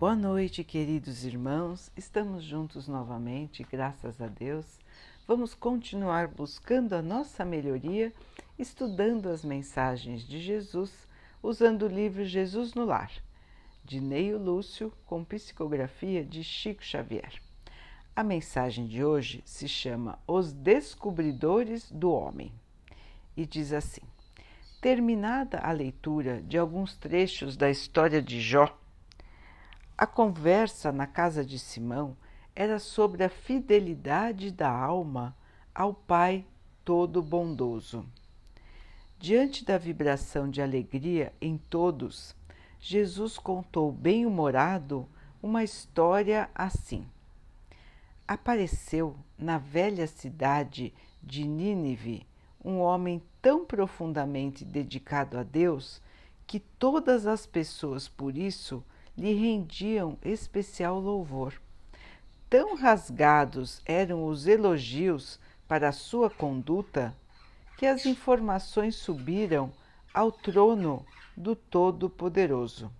Boa noite, queridos irmãos. Estamos juntos novamente, graças a Deus. Vamos continuar buscando a nossa melhoria, estudando as mensagens de Jesus, usando o livro Jesus no Lar, de Neio Lúcio, com psicografia de Chico Xavier. A mensagem de hoje se chama Os Descobridores do Homem e diz assim: Terminada a leitura de alguns trechos da história de Jó, a conversa na casa de Simão era sobre a fidelidade da alma ao Pai todo bondoso. Diante da vibração de alegria em todos, Jesus contou bem-humorado uma história assim. Apareceu na velha cidade de Nínive um homem tão profundamente dedicado a Deus que todas as pessoas por isso lhe rendiam especial louvor. Tão rasgados eram os elogios para a sua conduta que as informações subiram ao trono do Todo-Poderoso.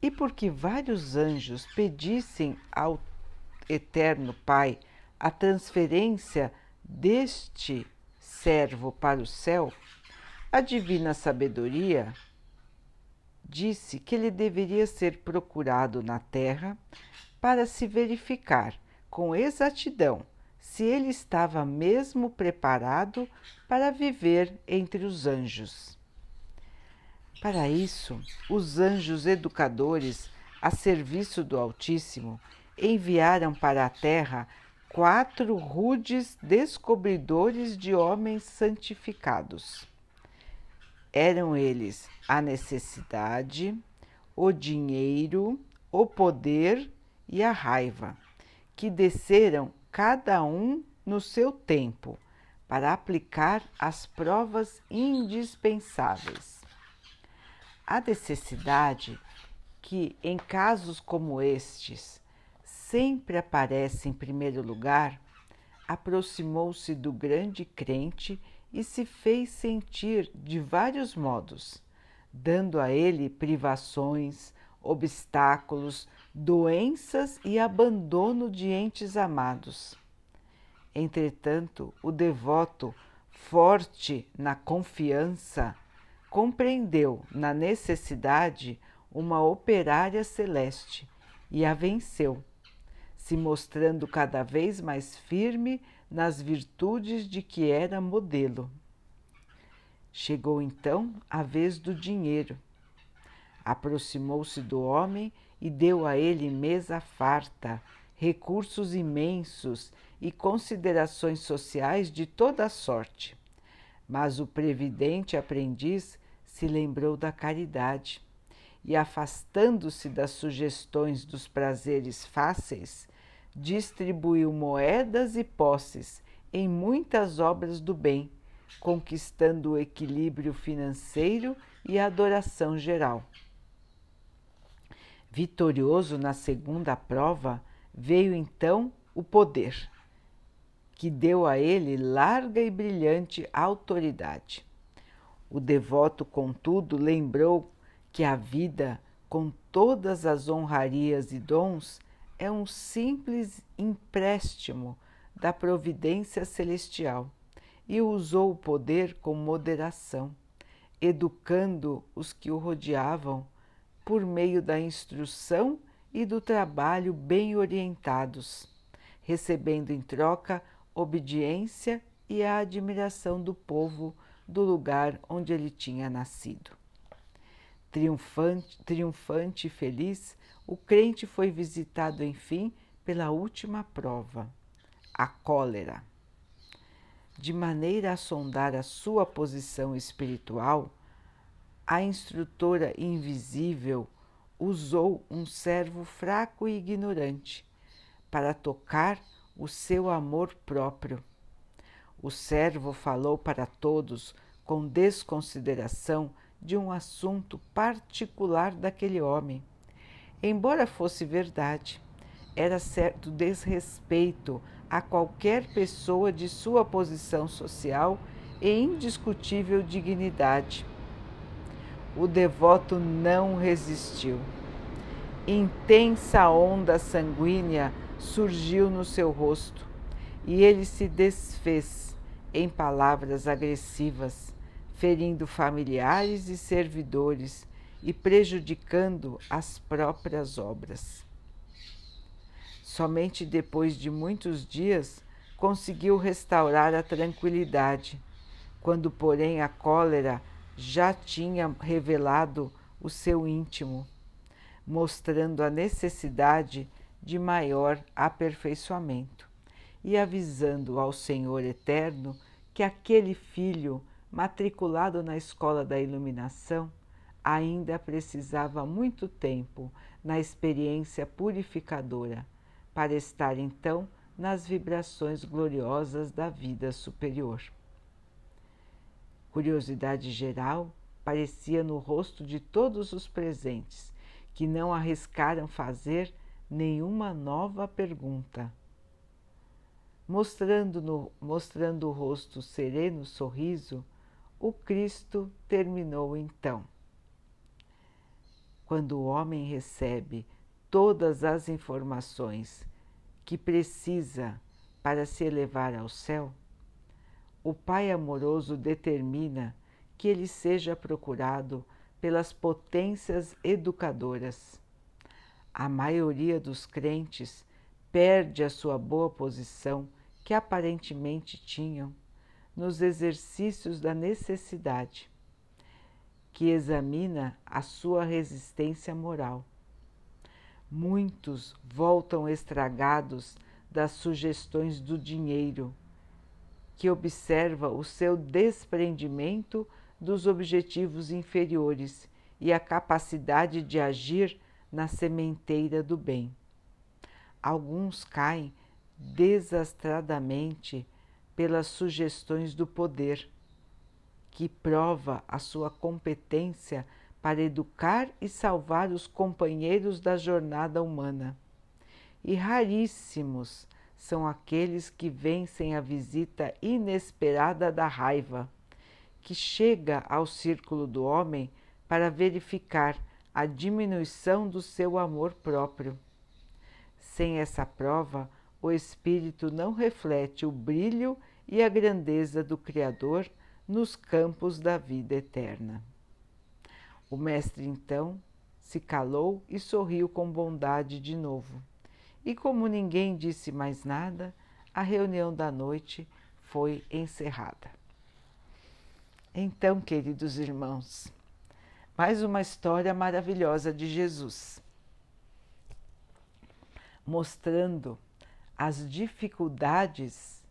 E porque vários anjos pedissem ao Eterno Pai a transferência deste servo para o céu, a divina sabedoria disse que ele deveria ser procurado na terra para se verificar com exatidão se ele estava mesmo preparado para viver entre os anjos. Para isso, os anjos educadores a serviço do Altíssimo enviaram para a terra quatro rudes descobridores de homens santificados. Eram eles a necessidade, o dinheiro, o poder e a raiva, que desceram cada um no seu tempo para aplicar as provas indispensáveis. A necessidade, que em casos como estes sempre aparece em primeiro lugar, aproximou-se do grande crente e se fez sentir de vários modos, dando a ele privações, obstáculos, doenças e abandono de entes amados. Entretanto, o devoto, forte na confiança, compreendeu na necessidade uma operária celeste e a venceu, se mostrando cada vez mais firme nas virtudes de que era modelo. Chegou então a vez do dinheiro. Aproximou-se do homem e deu a ele mesa farta, recursos imensos e considerações sociais de toda sorte. Mas o previdente aprendiz se lembrou da caridade e, afastando-se das sugestões dos prazeres fáceis, distribuiu moedas e posses em muitas obras do bem, conquistando o equilíbrio financeiro e a adoração geral. Vitorioso na segunda prova, veio então o poder, que deu a ele larga e brilhante autoridade. O devoto, contudo, lembrou que a vida, com todas as honrarias e dons, é um simples empréstimo da providência celestial e usou o poder com moderação, educando os que o rodeavam por meio da instrução e do trabalho bem orientados, recebendo em troca obediência e a admiração do povo do lugar onde ele tinha nascido. Triunfante, triunfante e feliz, o crente foi visitado, enfim, pela última prova, a cólera. De maneira a sondar a sua posição espiritual, a instrutora invisível usou um servo fraco e ignorante para tocar o seu amor próprio. O servo falou para todos com desconsideração de um assunto particular daquele homem Embora fosse verdade, era certo desrespeito a qualquer pessoa de sua posição social e indiscutível dignidade. O devoto não resistiu Intensa onda sanguínea surgiu no seu rosto e ele se desfez em palavras agressivas, ferindo familiares e servidores e prejudicando as próprias obras. Somente depois de muitos dias conseguiu restaurar a tranquilidade, quando, porém, a cólera já tinha revelado o seu íntimo, mostrando a necessidade de maior aperfeiçoamento e avisando ao Senhor Eterno que aquele filho matriculado na escola da iluminação ainda precisava muito tempo na experiência purificadora para estar então nas vibrações gloriosas da vida superior. Curiosidade geral parecia no rosto de todos os presentes, que não arriscaram fazer nenhuma nova pergunta Mostrando, no, mostrando o rosto sereno sorriso, o Cristo terminou então. Quando o homem recebe todas as informações que precisa para se elevar ao céu, o Pai amoroso determina que ele seja procurado pelas potências educadoras. A maioria dos crentes perde a sua boa posição que aparentemente tinham nos exercícios da necessidade, que examina a sua resistência moral. Muitos voltam estragados das sugestões do dinheiro, que observa o seu desprendimento dos objetivos inferiores e a capacidade de agir na sementeira do bem. Alguns caem desastradamente pelas sugestões do poder, que prova a sua competência para educar e salvar os companheiros da jornada humana. E raríssimos são aqueles que vencem a visita inesperada da raiva, que chega ao círculo do homem para verificar a diminuição do seu amor próprio sem essa prova, o espírito não reflete o brilho e a grandeza do Criador nos campos da vida eterna. O mestre então se calou e sorriu com bondade de novo. E como ninguém disse mais nada, a reunião da noite foi encerrada. Então, queridos irmãos, mais uma história maravilhosa de Jesus mostrando as dificuldades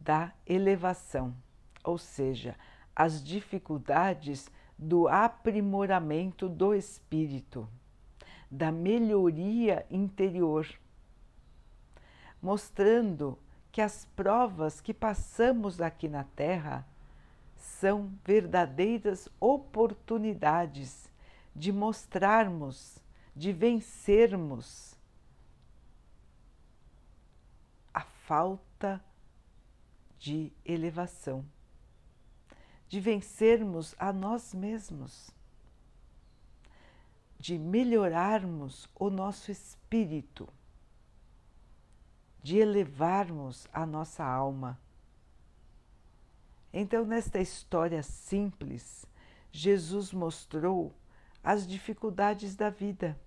da elevação, ou seja, as dificuldades do aprimoramento do espírito, da melhoria interior, mostrando que as provas que passamos aqui na Terra são verdadeiras oportunidades de mostrarmos, de vencermos falta de elevação, de vencermos a nós mesmos, de melhorarmos o nosso espírito, de elevarmos a nossa alma. Então, nesta história simples, Jesus mostrou as dificuldades da vida,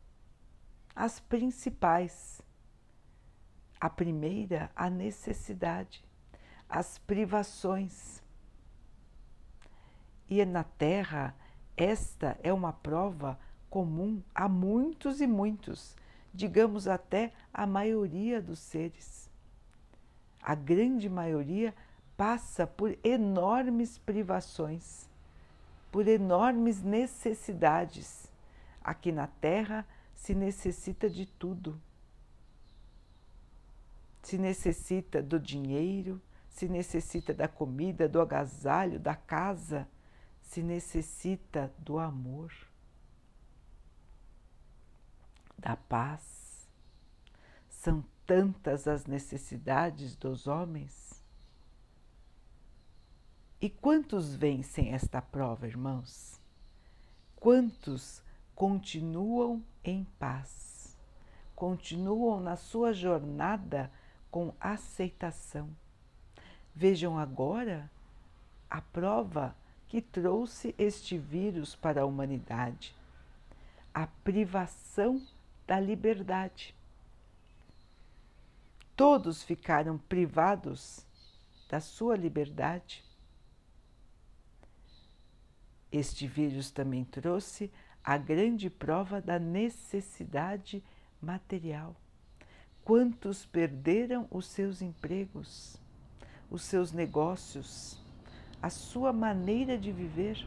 as principais a primeira, a necessidade, as privações. E na Terra, esta é uma prova comum a muitos e muitos, digamos até a maioria dos seres. A grande maioria passa por enormes privações, por enormes necessidades. Aqui na Terra se necessita de tudo se necessita do dinheiro, se necessita da comida, do agasalho, da casa, se necessita do amor, da paz. São tantas as necessidades dos homens. E quantos vencem esta prova, irmãos? Quantos continuam em paz? continuam na sua jornada com aceitação. Vejam agora a prova que trouxe este vírus para a humanidade a privação da liberdade. Todos ficaram privados da sua liberdade. Este vírus também trouxe a grande prova da necessidade material. Quantos perderam os seus empregos, os seus negócios, a sua maneira de viver?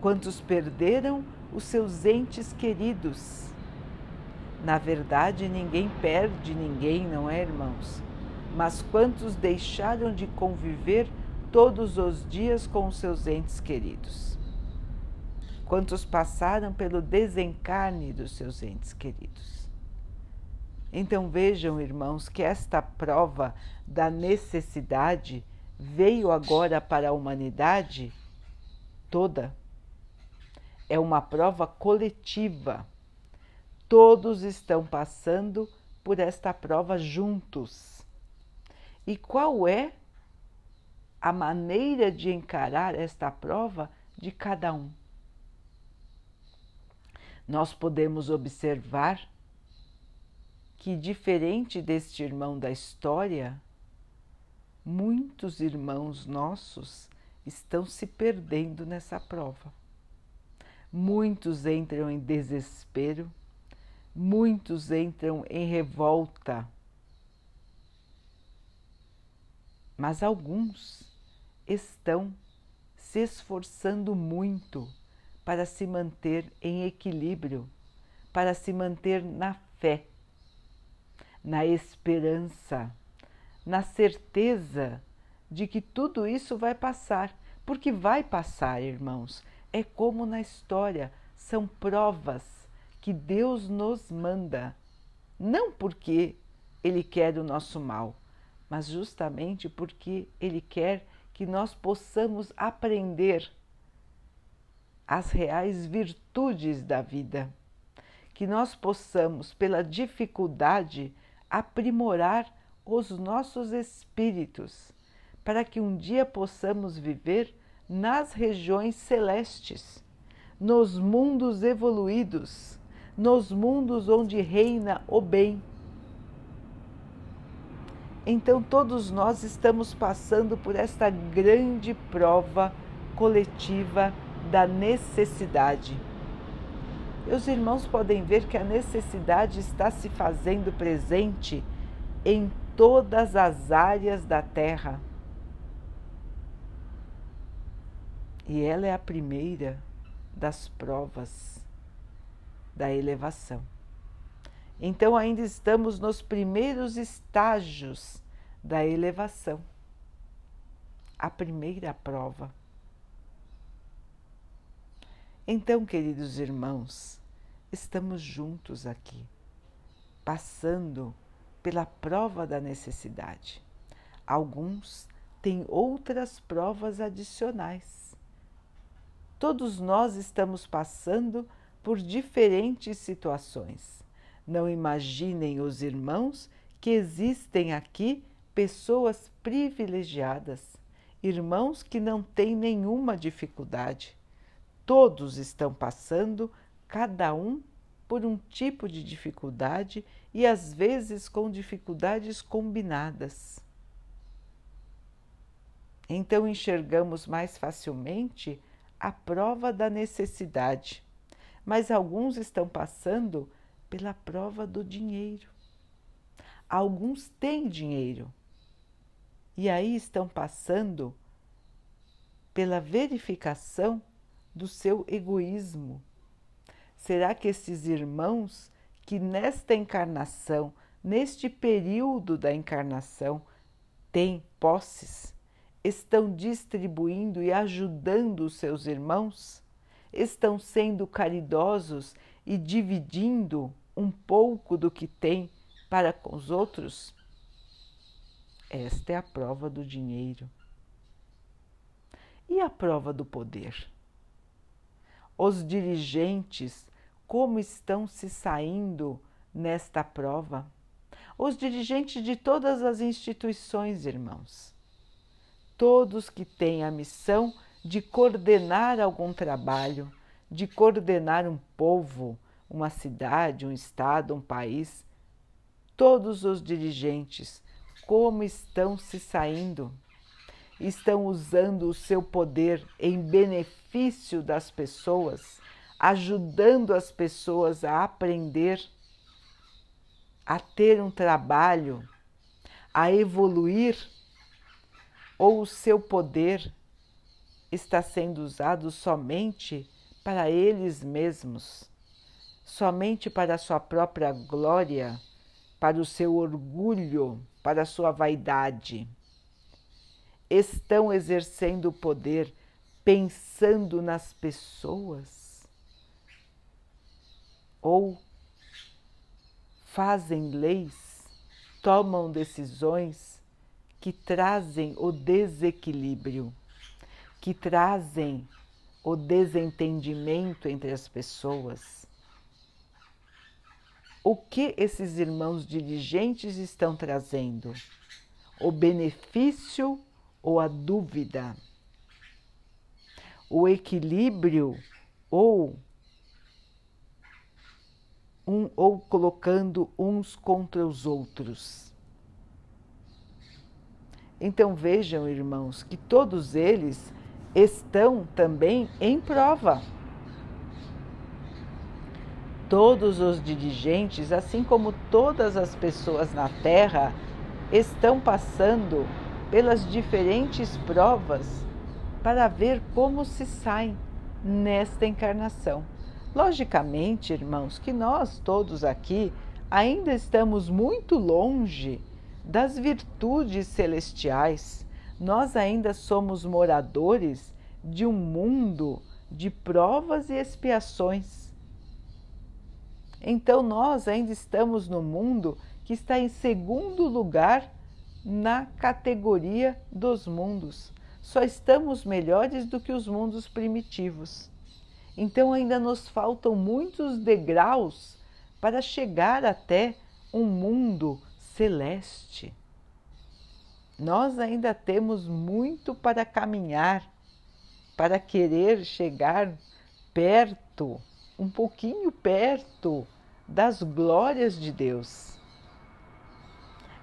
Quantos perderam os seus entes queridos? Na verdade, ninguém perde ninguém, não é, irmãos? Mas quantos deixaram de conviver todos os dias com os seus entes queridos? Quantos passaram pelo desencarne dos seus entes queridos? Então vejam, irmãos, que esta prova da necessidade veio agora para a humanidade toda. É uma prova coletiva. Todos estão passando por esta prova juntos. E qual é a maneira de encarar esta prova de cada um? Nós podemos observar que, diferente deste irmão da história, muitos irmãos nossos estão se perdendo nessa prova. Muitos entram em desespero, muitos entram em revolta, mas alguns estão se esforçando muito para se manter em equilíbrio, para se manter na fé, na esperança, na certeza de que tudo isso vai passar, porque vai passar, irmãos. É como na história, são provas que Deus nos manda, não porque Ele quer o nosso mal, mas justamente porque Ele quer que nós possamos aprender as reais virtudes da vida, que nós possamos, pela dificuldade, aprimorar os nossos espíritos, para que um dia possamos viver nas regiões celestes, nos mundos evoluídos, nos mundos onde reina o bem. Então, todos nós estamos passando por esta grande prova coletiva da necessidade. Os irmãos podem ver que a necessidade está se fazendo presente em todas as áreas da Terra E ela é a primeira das provas da elevação. Então, ainda estamos nos primeiros estágios da elevação. A primeira prova. Então, queridos irmãos, estamos juntos aqui, passando pela prova da necessidade. Alguns têm outras provas adicionais Todos nós estamos passando por diferentes situações. Não imaginem os irmãos que existem aqui pessoas privilegiadas, irmãos que não têm nenhuma dificuldade. Todos estão passando, cada um por um tipo de dificuldade e às vezes com dificuldades combinadas. Então enxergamos mais facilmente a prova da necessidade, mas alguns estão passando pela prova do dinheiro. Alguns têm dinheiro e aí estão passando pela verificação do seu egoísmo. Será que esses irmãos que nesta encarnação, neste período da encarnação, têm posses? estão distribuindo e ajudando os seus irmãos? Estão sendo caridosos e dividindo um pouco do que têm para com os outros? Esta é a prova do dinheiro. E a prova do poder? Os dirigentes, como estão se saindo nesta prova. Os dirigentes de todas as instituições, irmãos, todos que têm a missão de coordenar algum trabalho, de coordenar um povo, uma cidade, um estado, um país, todos os dirigentes, como estão se saindo? Estão usando o seu poder em benefício das pessoas, ajudando as pessoas a aprender, a ter um trabalho, a evoluir? Ou o seu poder está sendo usado somente para eles mesmos, somente para a sua própria glória, para o seu orgulho, para a sua vaidade. Estão exercendo o poder pensando nas pessoas? Ou fazem leis, tomam decisões que trazem o desequilíbrio, que trazem o desentendimento entre as pessoas. O que esses irmãos dirigentes estão trazendo? O benefício ou a dúvida? O equilíbrio ou um ou colocando uns contra os outros. Então vejam, irmãos, que todos eles estão também em prova. Todos os dirigentes, assim como todas as pessoas na Terra, estão passando pelas diferentes provas para ver como se saem nesta encarnação. Logicamente, irmãos, que nós todos aqui ainda estamos muito longe das virtudes celestiais nós ainda somos moradores de um mundo de provas e expiações. Então, nós ainda estamos no mundo que está em segundo lugar na categoria dos mundos. Só estamos melhores do que os mundos primitivos. Então, ainda nos faltam muitos degraus para chegar até um mundo celeste nós ainda temos muito para caminhar, para querer chegar perto, um pouquinho perto das glórias de Deus.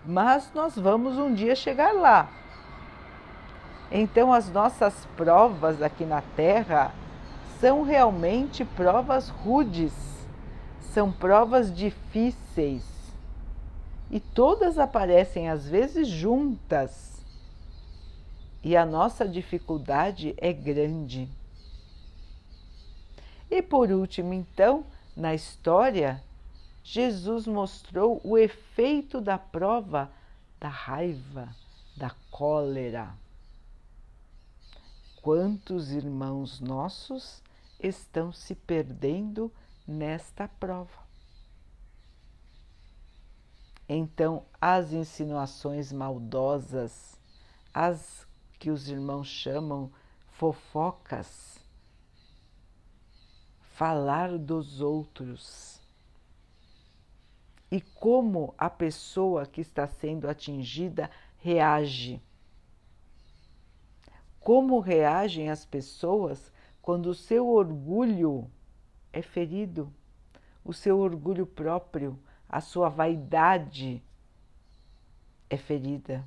Mas nós vamos um dia chegar lá. Então, as nossas provas aqui na Terra são realmente provas rudes, são provas difíceis e todas aparecem às vezes juntas. E a nossa dificuldade é grande. E por último, então, na história, Jesus mostrou o efeito da prova da raiva, da cólera. Quantos irmãos nossos estão se perdendo nesta prova? Então, as insinuações maldosas, as que os irmãos chamam fofocas, falar dos outros e como a pessoa que está sendo atingida reage. Como reagem as pessoas quando o seu orgulho é ferido, o seu orgulho próprio a sua vaidade é ferida.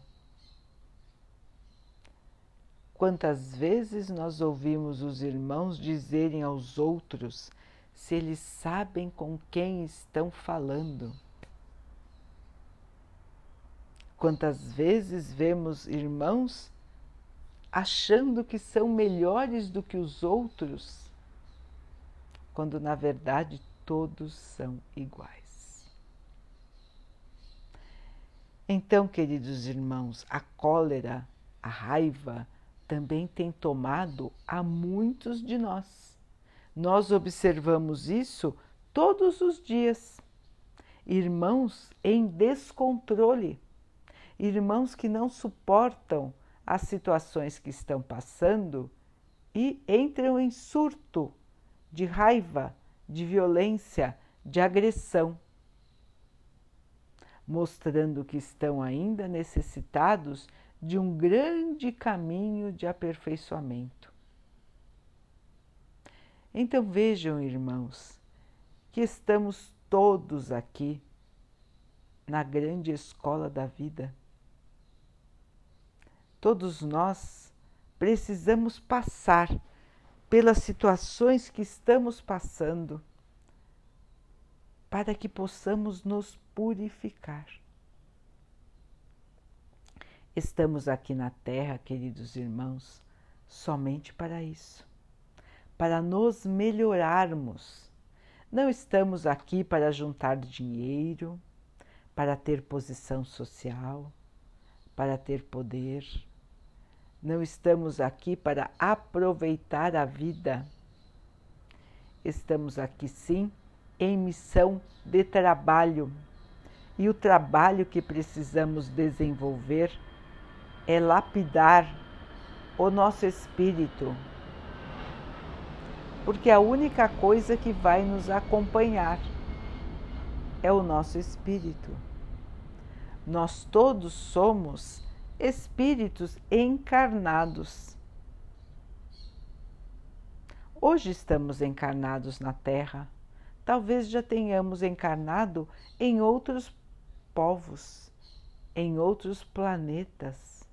Quantas vezes nós ouvimos os irmãos dizerem aos outros se eles sabem com quem estão falando? Quantas vezes vemos irmãos achando que são melhores do que os outros, quando na verdade todos são iguais. Então, queridos irmãos, a cólera, a raiva também tem tomado a muitos de nós. Nós observamos isso todos os dias. Irmãos em descontrole, irmãos que não suportam as situações que estão passando e entram em surto de raiva, de violência, de agressão. mostrando que estão ainda necessitados de um grande caminho de aperfeiçoamento. Então vejam, irmãos, que estamos todos aqui na grande escola da vida. Todos nós precisamos passar pelas situações que estamos passando para que possamos nos purificar. Estamos aqui na Terra, queridos irmãos, somente para isso, para nos melhorarmos. Não estamos aqui para juntar dinheiro, para ter posição social, para ter poder. Não estamos aqui para aproveitar a vida. Estamos aqui sim em missão de trabalho. E o trabalho que precisamos desenvolver é lapidar o nosso espírito, porque a única coisa que vai nos acompanhar é o nosso espírito. Nós todos somos espíritos encarnados. Hoje estamos encarnados na Terra, talvez já tenhamos encarnado em outros povos, em outros planetas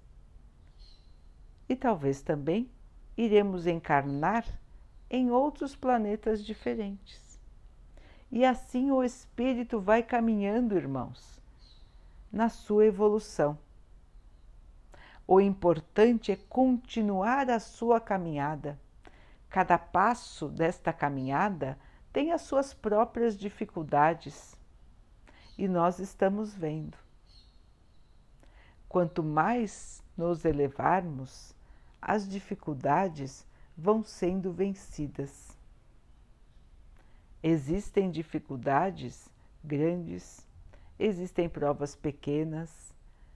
e talvez também iremos encarnar em outros planetas diferentes. E assim o espírito vai caminhando, irmãos, na sua evolução. O importante é continuar a sua caminhada. Cada passo desta caminhada tem as suas próprias dificuldades e nós estamos vendo. Quanto mais nos elevarmos, as dificuldades vão sendo vencidas. Existem dificuldades grandes, existem provas pequenas,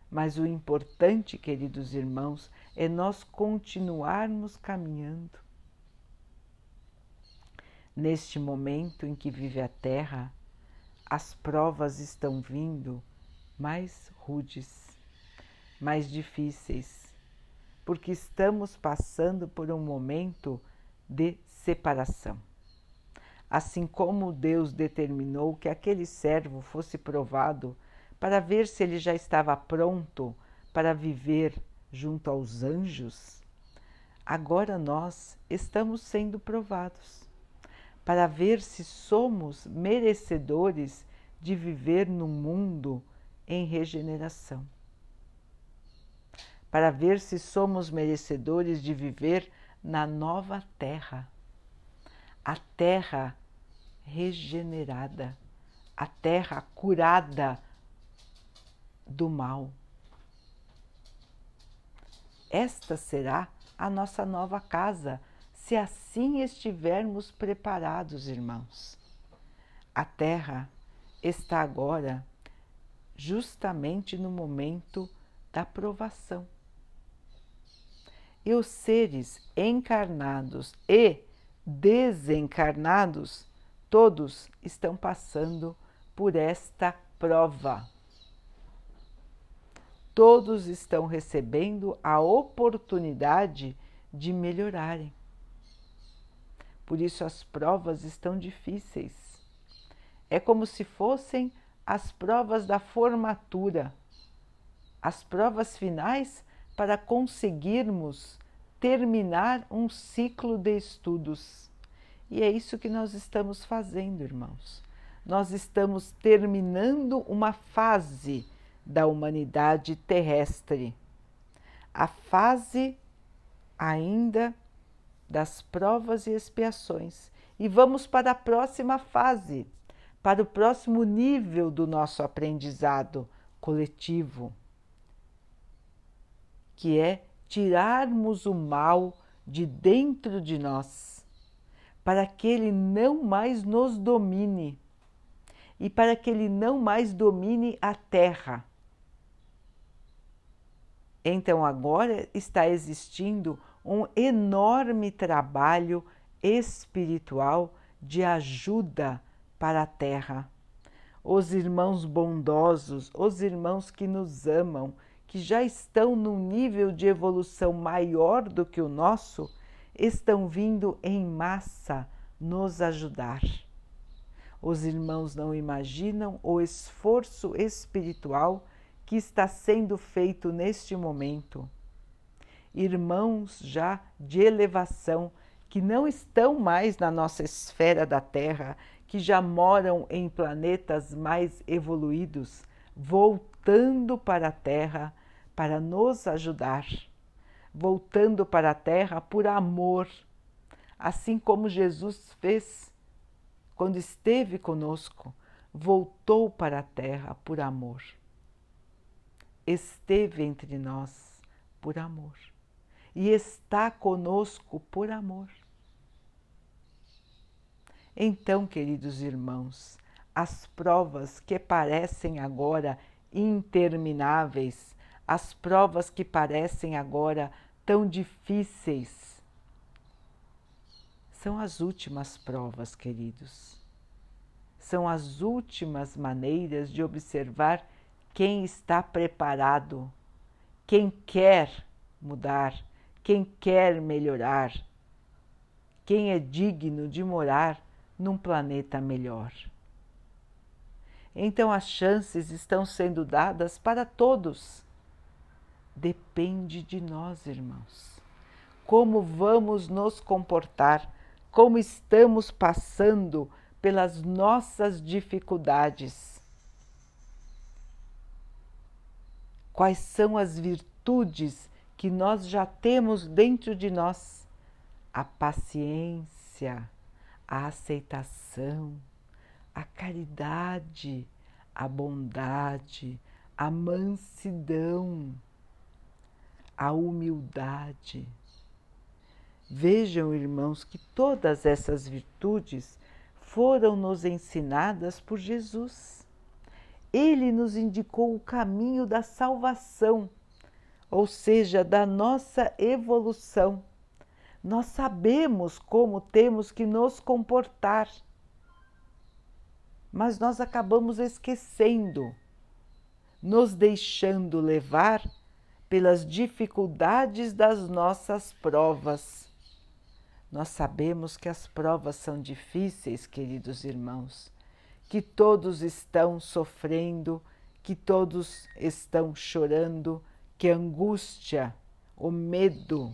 mas o importante, queridos irmãos, é nós continuarmos caminhando. Neste momento em que vive a Terra, as provas estão vindo mais rudes mais difíceis, porque estamos passando por um momento de separação. Assim como Deus determinou que aquele servo fosse provado para ver se ele já estava pronto para viver junto aos anjos, agora nós estamos sendo provados para ver se somos merecedores de viver no mundo em regeneração. Para ver se somos merecedores de viver na nova terra, a terra regenerada, a terra curada do mal. Esta será a nossa nova casa, se assim estivermos preparados, irmãos. A terra está agora justamente no momento da provação e os seres encarnados e desencarnados, todos estão passando por esta prova. Todos estão recebendo a oportunidade de melhorarem. Por isso as provas estão difíceis. É como se fossem as provas da formatura, as provas finais para conseguirmos terminar um ciclo de estudos. E é isso que nós estamos fazendo, irmãos. Nós estamos terminando uma fase da humanidade terrestre, a fase ainda das provas e expiações. E vamos para a próxima fase, para o próximo nível do nosso aprendizado coletivo que é tirarmos o mal de dentro de nós, para que ele não mais nos domine e para que ele não mais domine a terra. Então agora está existindo um enorme trabalho espiritual de ajuda para a terra. os irmãos bondosos, os irmãos que nos amam, que já estão num nível de evolução maior do que o nosso, estão vindo em massa nos ajudar. Os irmãos não imaginam o esforço espiritual que está sendo feito neste momento. Irmãos já de elevação que não estão mais na nossa esfera da Terra, que já moram em planetas mais evoluídos, voltando para a Terra para nos ajudar, voltando para a Terra por amor, assim como Jesus fez quando esteve conosco, voltou para a Terra por amor. Esteve entre nós por amor e está conosco por amor. Então, queridos irmãos, as provas que parecem agora intermináveis, as provas que parecem agora tão difíceis, são as últimas provas, queridos. São as últimas maneiras de observar quem está preparado, quem quer mudar, quem quer melhorar, quem é digno de morar num planeta melhor. Então as chances estão sendo dadas para todos. Depende de nós, irmãos. Como vamos nos comportar, como estamos passando pelas nossas dificuldades. Quais são as virtudes que nós já temos dentro de nós? A paciência, a aceitação, a caridade, a bondade, a mansidão, a humildade. Vejam, irmãos, que todas essas virtudes foram nos ensinadas por Jesus. Ele nos indicou o caminho da salvação, ou seja, da nossa evolução nós sabemos como temos que nos comportar, mas nós acabamos esquecendo, nos deixando levar pelas dificuldades das nossas provas. Nós sabemos que as provas são difíceis, queridos irmãos, que todos estão sofrendo, que todos estão chorando, que a angústia, o medo,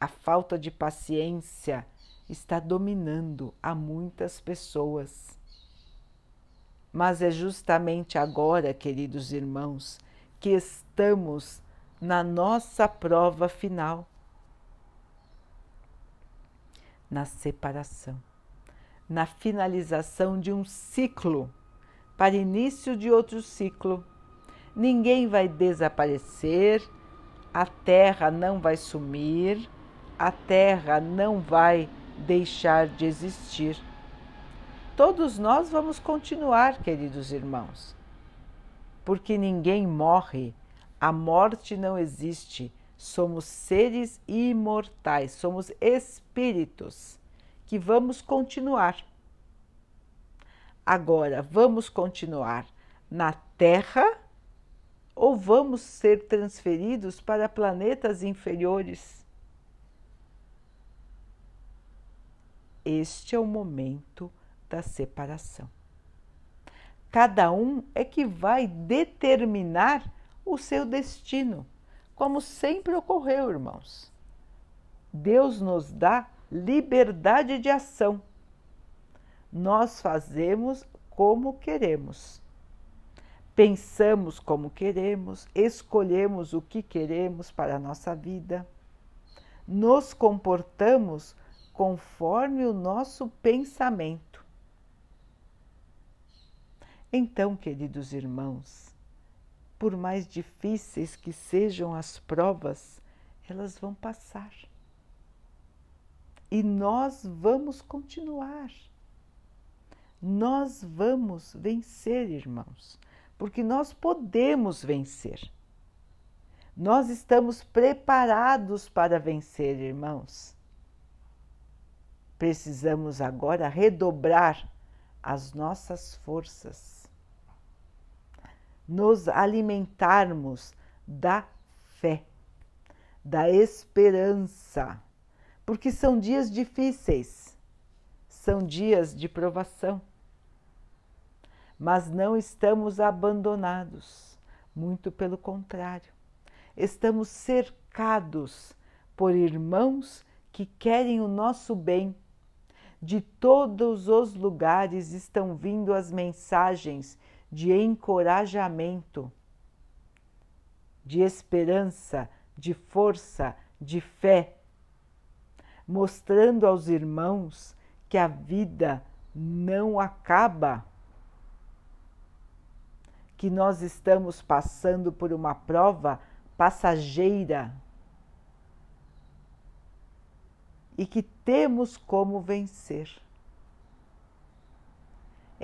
a falta de paciência está dominando a muitas pessoas. Mas é justamente agora, queridos irmãos, que estamos na nossa prova final. Na separação, na finalização de um ciclo. Para início de outro ciclo. Ninguém vai desaparecer, a terra não vai sumir, a Terra não vai deixar de existir. Todos nós vamos continuar, queridos irmãos, porque ninguém morre, a morte não existe. Somos seres imortais, somos espíritos que vamos continuar. Agora, vamos continuar na Terra ou vamos ser transferidos para planetas inferiores? este é o momento da separação. Cada um é que vai determinar o seu destino, como sempre ocorreu, irmãos. Deus nos dá liberdade de ação. Nós fazemos como queremos. Pensamos como queremos, escolhemos o que queremos para a nossa vida, nos comportamos conforme o nosso pensamento. Então, queridos irmãos, por mais difíceis que sejam as provas, elas vão passar. E nós vamos continuar. Nós vamos vencer, irmãos, porque nós podemos vencer. Nós estamos preparados para vencer, irmãos. Precisamos agora redobrar as nossas forças. Nos alimentarmos da fé, da esperança, porque são dias difíceis, são dias de provação. Mas não estamos abandonados, muito pelo contrário, estamos cercados por irmãos que querem o nosso bem. De todos os lugares estão vindo as mensagens de encorajamento, de esperança, de força, de fé, mostrando aos irmãos que a vida não acaba, que nós estamos passando por uma prova passageira e que temos como vencer.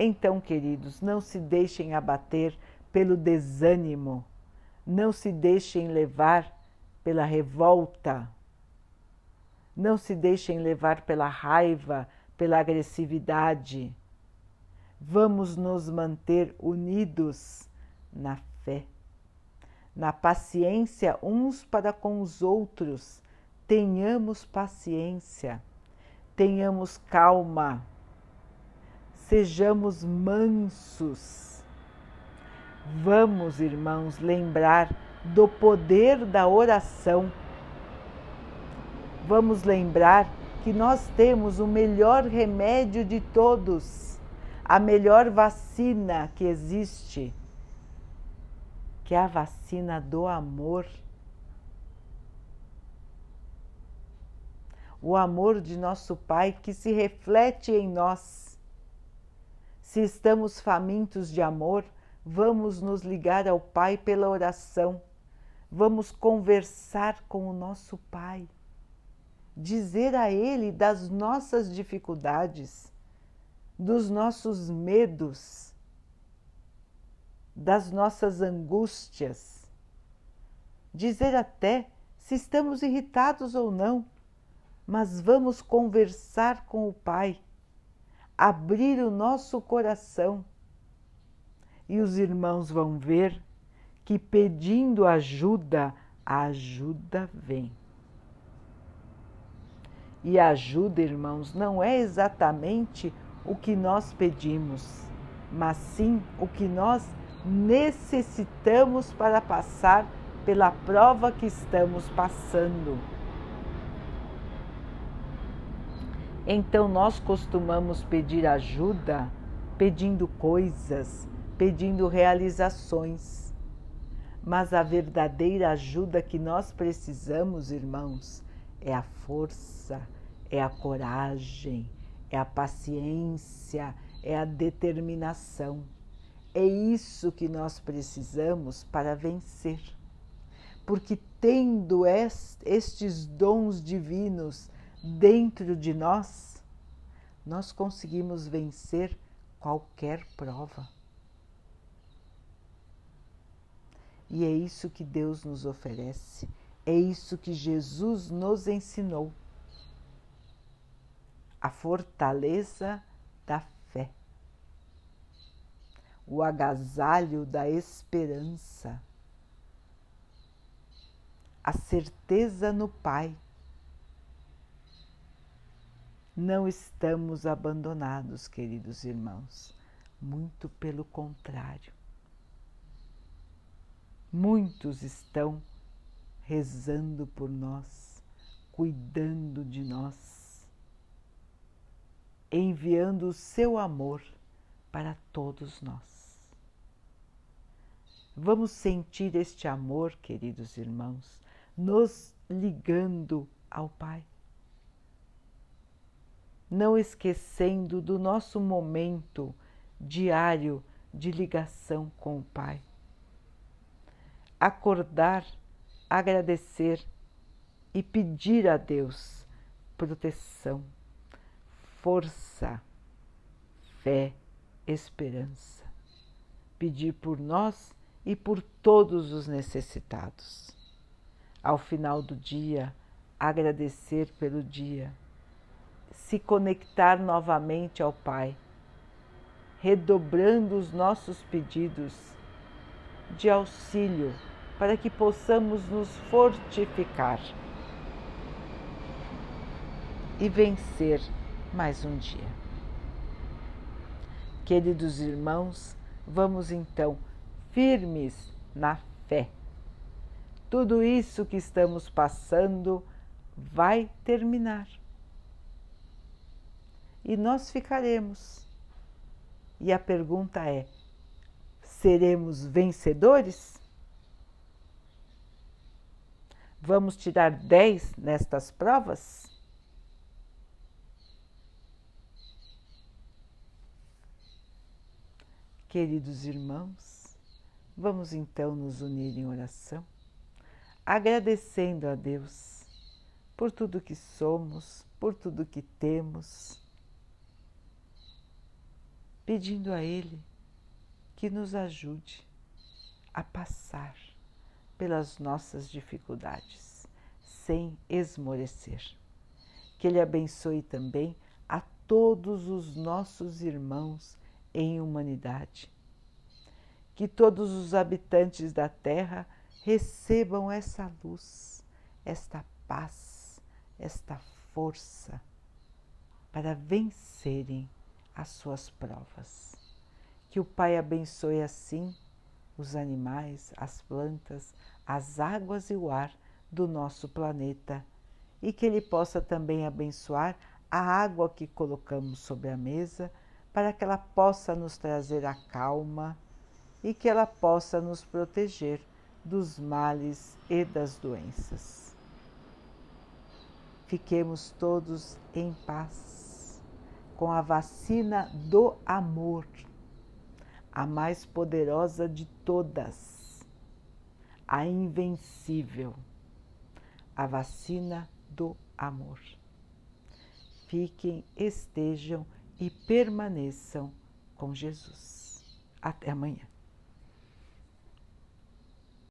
Então, queridos, não se deixem abater pelo desânimo, não se deixem levar pela revolta, não se deixem levar pela raiva, pela agressividade. Vamos nos manter unidos na fé, na paciência uns para com os outros. Tenhamos paciência, tenhamos calma, sejamos mansos. Vamos, irmãos, lembrar do poder da oração. Vamos lembrar que nós temos o melhor remédio de todos, a melhor vacina que existe, que é a vacina do amor. o amor de nosso Pai que se reflete em nós. Se estamos famintos de amor, vamos nos ligar ao Pai pela oração, vamos conversar com o nosso Pai, dizer a Ele das nossas dificuldades, dos nossos medos, das nossas angústias, dizer até se estamos irritados ou não mas vamos conversar com o Pai, abrir o nosso coração. E os irmãos vão ver que pedindo ajuda, a ajuda vem. E ajuda, irmãos, não é exatamente o que nós pedimos, mas sim o que nós necessitamos para passar pela prova que estamos passando. Então nós costumamos pedir ajuda pedindo coisas, pedindo realizações. Mas a verdadeira ajuda que nós precisamos, irmãos, é a força, é a coragem, é a paciência, é a determinação. É isso que nós precisamos para vencer. Porque tendo estes dons divinos dentro de nós, nós conseguimos vencer qualquer prova. E é isso que Deus nos oferece, é isso que Jesus nos ensinou. A fortaleza da fé, o agasalho da esperança, a certeza no Pai não estamos abandonados, queridos irmãos, muito pelo contrário. Muitos estão rezando por nós, cuidando de nós, enviando o seu amor para todos nós. Vamos sentir este amor, queridos irmãos, nos ligando ao Pai não esquecendo do nosso momento diário de ligação com o Pai. Acordar, agradecer e pedir a Deus proteção, força, fé, esperança. Pedir por nós e por todos os necessitados. Ao final do dia, agradecer pelo dia se conectar novamente ao Pai, redobrando os nossos pedidos, de auxílio para que possamos nos fortificar e vencer mais um dia. Queridos irmãos, vamos então firmes na fé. Tudo isso que estamos passando vai terminar. E nós ficaremos. E a pergunta é: seremos vencedores? Vamos tirar 10 nestas provas? Queridos irmãos, vamos então nos unir em oração, agradecendo a Deus por tudo que somos, por tudo que temos, pedindo a Ele que nos ajude a passar pelas nossas dificuldades sem esmorecer. Que Ele abençoe também a todos os nossos irmãos em humanidade. Que todos os habitantes da Terra recebam essa luz, esta paz, esta força para vencerem as suas provas. Que o Pai abençoe assim os animais, as plantas, as águas e o ar do nosso planeta e que Ele possa também abençoar a água que colocamos sobre a mesa para que ela possa nos trazer a calma e que ela possa nos proteger dos males e das doenças. Fiquemos todos em paz com a vacina do amor, a mais poderosa de todas, a invencível, a vacina do amor. Fiquem, estejam e permaneçam com Jesus. Até amanhã.